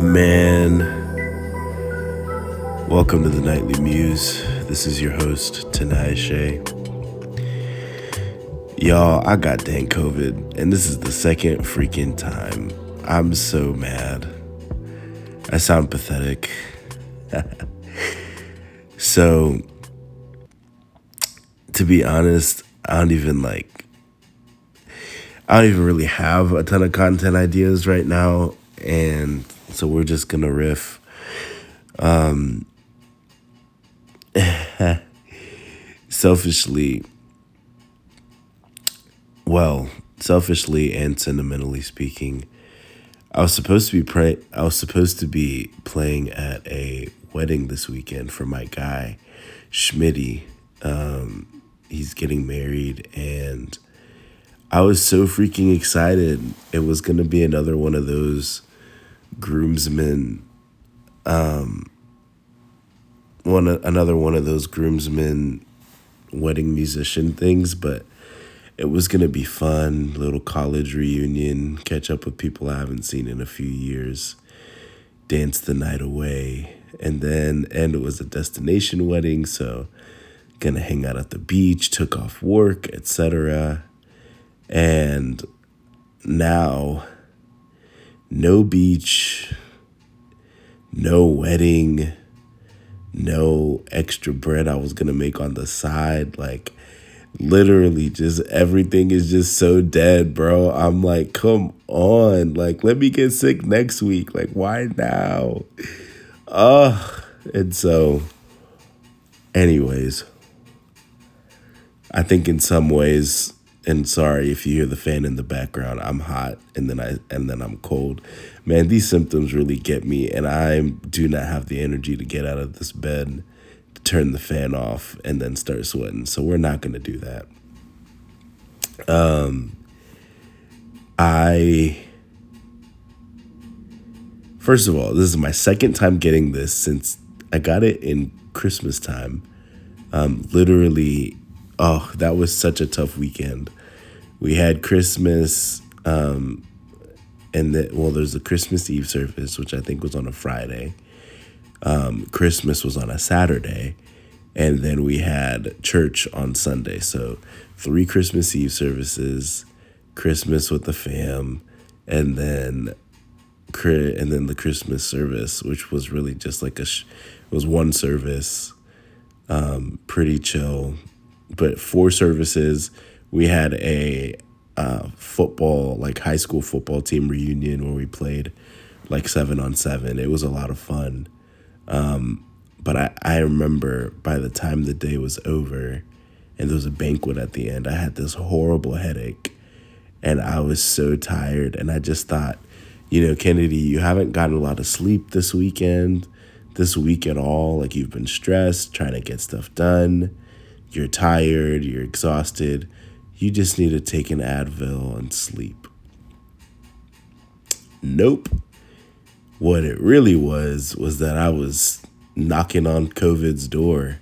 Man, welcome to the Knightly Muse. This is your host, Tanai Shea. Y'all, I got dang COVID, and this is the second freaking time. I'm so mad. I sound pathetic. so, to be honest, I don't even like. I don't even really have a ton of content ideas right now, and so we're just gonna riff. Um, selfishly, well, selfishly and sentimentally speaking, I was supposed to be pray- I was supposed to be playing at a wedding this weekend for my guy, Schmitty. Um, he's getting married, and I was so freaking excited. It was gonna be another one of those groomsmen. Um one another one of those groomsmen wedding musician things but it was going to be fun little college reunion catch up with people i haven't seen in a few years dance the night away and then and it was a destination wedding so gonna hang out at the beach took off work etc and now no beach, no wedding, no extra bread I was going to make on the side. Like, literally, just everything is just so dead, bro. I'm like, come on. Like, let me get sick next week. Like, why now? Ugh. And so, anyways, I think in some ways, and sorry if you hear the fan in the background. I'm hot and then i and then i'm cold. Man these symptoms really get me and i do not have the energy to get out of this bed to turn the fan off and then start sweating. So we're not going to do that. Um i first of all this is my second time getting this since i got it in christmas time. Um literally oh that was such a tough weekend we had Christmas, um, and the, well, there's a Christmas Eve service, which I think was on a Friday. Um, Christmas was on a Saturday, and then we had church on Sunday. So three Christmas Eve services, Christmas with the fam, and then and then the Christmas service, which was really just like a was one service, um, pretty chill, but four services we had a uh, football, like high school football team reunion where we played like seven on seven. It was a lot of fun. Um, but I, I remember by the time the day was over and there was a banquet at the end, I had this horrible headache and I was so tired. And I just thought, you know, Kennedy, you haven't gotten a lot of sleep this weekend, this week at all. Like you've been stressed, trying to get stuff done. You're tired, you're exhausted you just need to take an Advil and sleep. Nope. What it really was was that I was knocking on COVID's door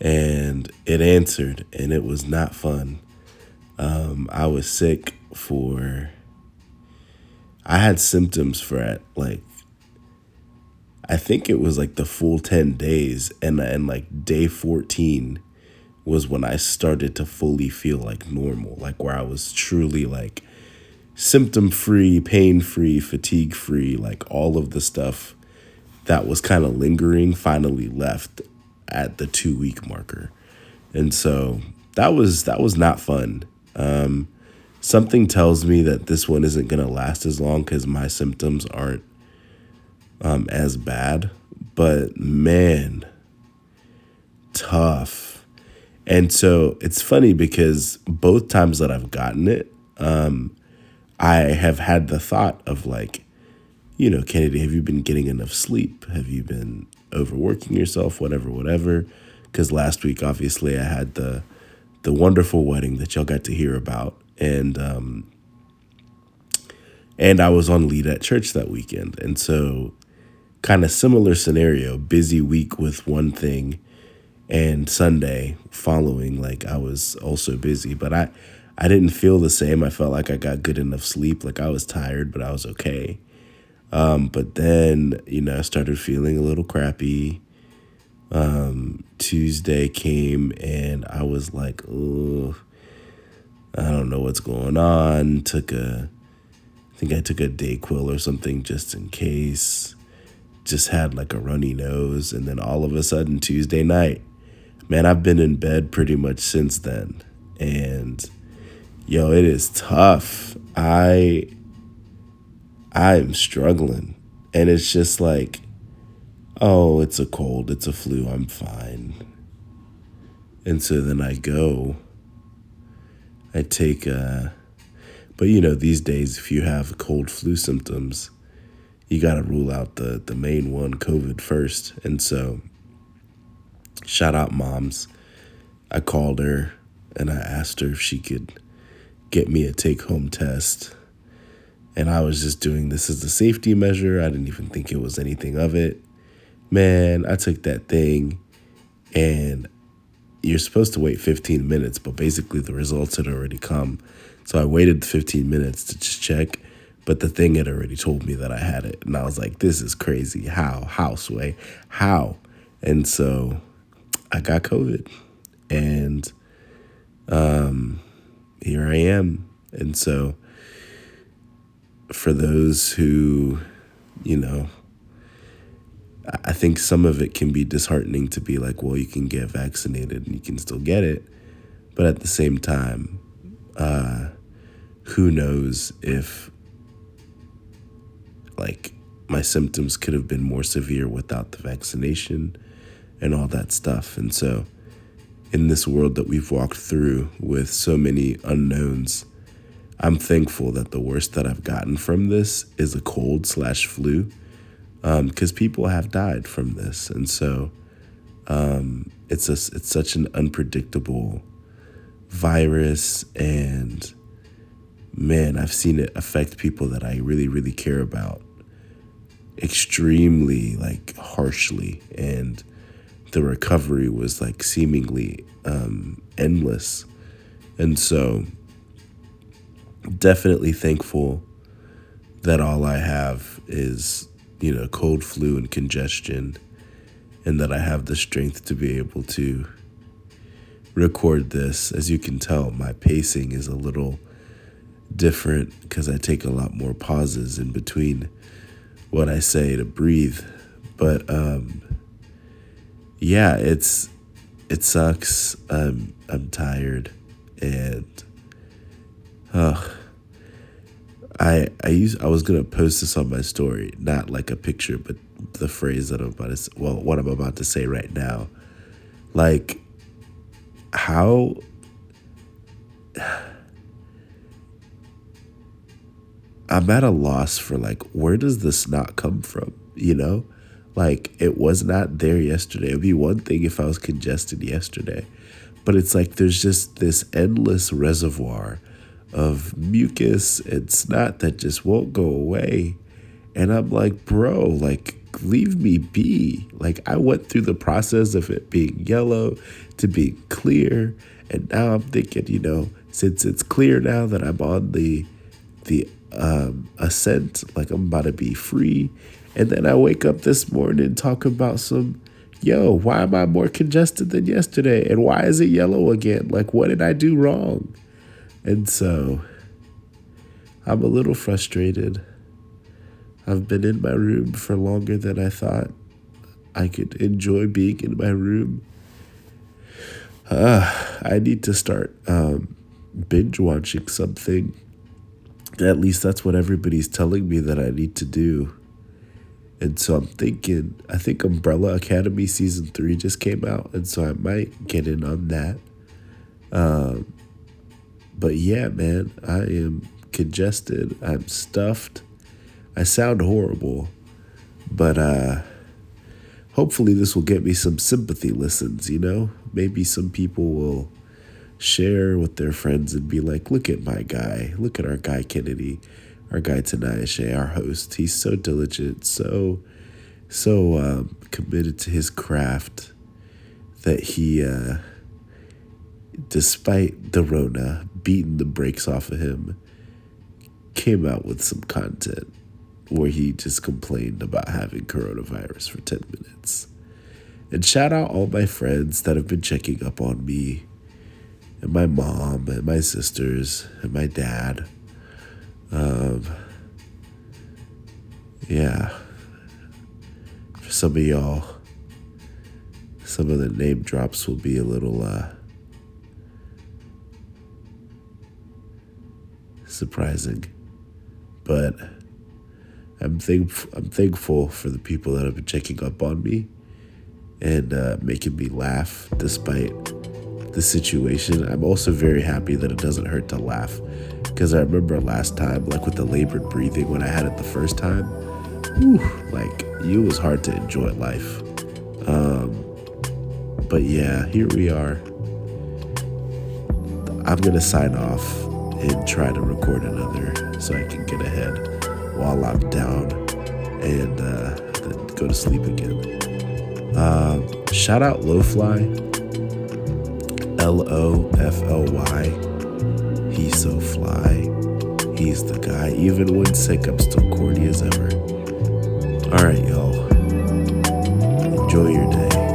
and it answered and it was not fun. Um, I was sick for, I had symptoms for at like, I think it was like the full 10 days and, and like day 14 was when I started to fully feel like normal, like where I was truly like symptom free, pain free, fatigue free, like all of the stuff that was kind of lingering finally left at the 2 week marker. And so that was that was not fun. Um, something tells me that this one isn't to last as long cuz my symptoms aren't um, as bad, but man, tough and so it's funny because both times that I've gotten it, um, I have had the thought of like, you know, Kennedy, have you been getting enough sleep? Have you been overworking yourself? Whatever, whatever. Because last week, obviously, I had the the wonderful wedding that y'all got to hear about, and um, and I was on lead at church that weekend, and so kind of similar scenario, busy week with one thing, and Sunday following like I was also busy but I I didn't feel the same I felt like I got good enough sleep like I was tired but I was okay Um, but then, you know, I started feeling a little crappy. Um, Tuesday came and I was like, oh, I don't know what's going on. Took a, I think I took a Dayquil or something just in case. Just had like a runny nose. And then all of a sudden, Tuesday night, man, I've been in bed pretty much since then. And yo, it is tough. I I'm struggling. And it's just like, oh, it's a cold, it's a flu, I'm fine. And so then I go, I take a, but you know, these days, if you have cold flu symptoms, you got to rule out the, the main one, COVID, first. And so, shout out moms. I called her and I asked her if she could get me a take home test and I was just doing this as a safety measure. I didn't even think it was anything of it. Man, I took that thing and you're supposed to wait 15 minutes, but basically the results had already come. So I waited 15 minutes to just check, but the thing had already told me that I had it. And I was like, this is crazy. How? How, Sway? How? And so I got COVID. And um, here I am. And so for those who, you know, I think some of it can be disheartening to be like, well, you can get vaccinated and you can still get it. But at the same time, uh, who knows if, like, my symptoms could have been more severe without the vaccination and all that stuff. And so, in this world that we've walked through with so many unknowns, I'm thankful that the worst that I've gotten from this is a cold slash flu, because um, people have died from this, and so um, it's a, it's such an unpredictable virus, and man, I've seen it affect people that I really really care about extremely like harshly, and the recovery was like seemingly um, endless, and so definitely thankful that all I have is, you know, cold flu and congestion, and that I have the strength to be able to record this. As you can tell, my pacing is a little different because I take a lot more pauses in between what I say to breathe. But um, yeah, it's it sucks. I'm I'm tired and uh, I I use I was gonna post this on my story, not like a picture, but the phrase that I'm about to well, what I'm about to say right now, like how. I'm at a loss for like where does this not come from? You know, like it was not there yesterday. It'd be one thing if I was congested yesterday, but it's like there's just this endless reservoir of mucus and snot that just won't go away. And I'm like, bro, like, leave me be. Like, I went through the process of it being yellow to being clear. And now I'm thinking, you know, since it's clear now that I'm on the, the, um, ascent, like I'm about to be free. And then I wake up this morning talk about some, yo, why am I more congested than yesterday? And why is it yellow again? Like, what did I do wrong? And so I'm a little frustrated. I've been in my room for longer than I thought I could enjoy being in my room. Uh, I need to start um, binge watching something. At least that's what everybody's telling me that I need to do. And so I'm thinking, I think Umbrella Academy season three just came out, and so I might get in on that. Um, but yeah, man, I am congested. I'm stuffed. I sound horrible, but uh, hopefully this will get me some sympathy listens. You know, maybe some people will share with their friends and be like, "Look at my guy. Look at our guy Kennedy, our guy Tanayashe, our host. He's so diligent, so so um, committed to his craft that he." Uh, despite the Rona beating the brakes off of him, came out with some content. where he just complained about having coronavirus for 10 minutes. And shout out all my friends that have been checking up on me, and my mom, and my sisters, and my dad. Um, yeah. For some of y'all, some of the name drops will be a little uh, surprising, but I'm thank I'm thankful for the people that have been checking up on me and uh, making me laugh despite the situation. I'm also very happy that it doesn't hurt to laugh because I remember last time, like with the labored breathing when I had it the first time, whew, like it was hard to enjoy life. Um, but yeah, here we are. I'm gonna sign off and try to record another so I can get ahead while I'm down and uh, then go to sleep again. Uh, shout out Lofly, L O F L Y. He's so fly. He's the guy. Even when sick, I'm still corny as ever. All right, y'all. Enjoy your day.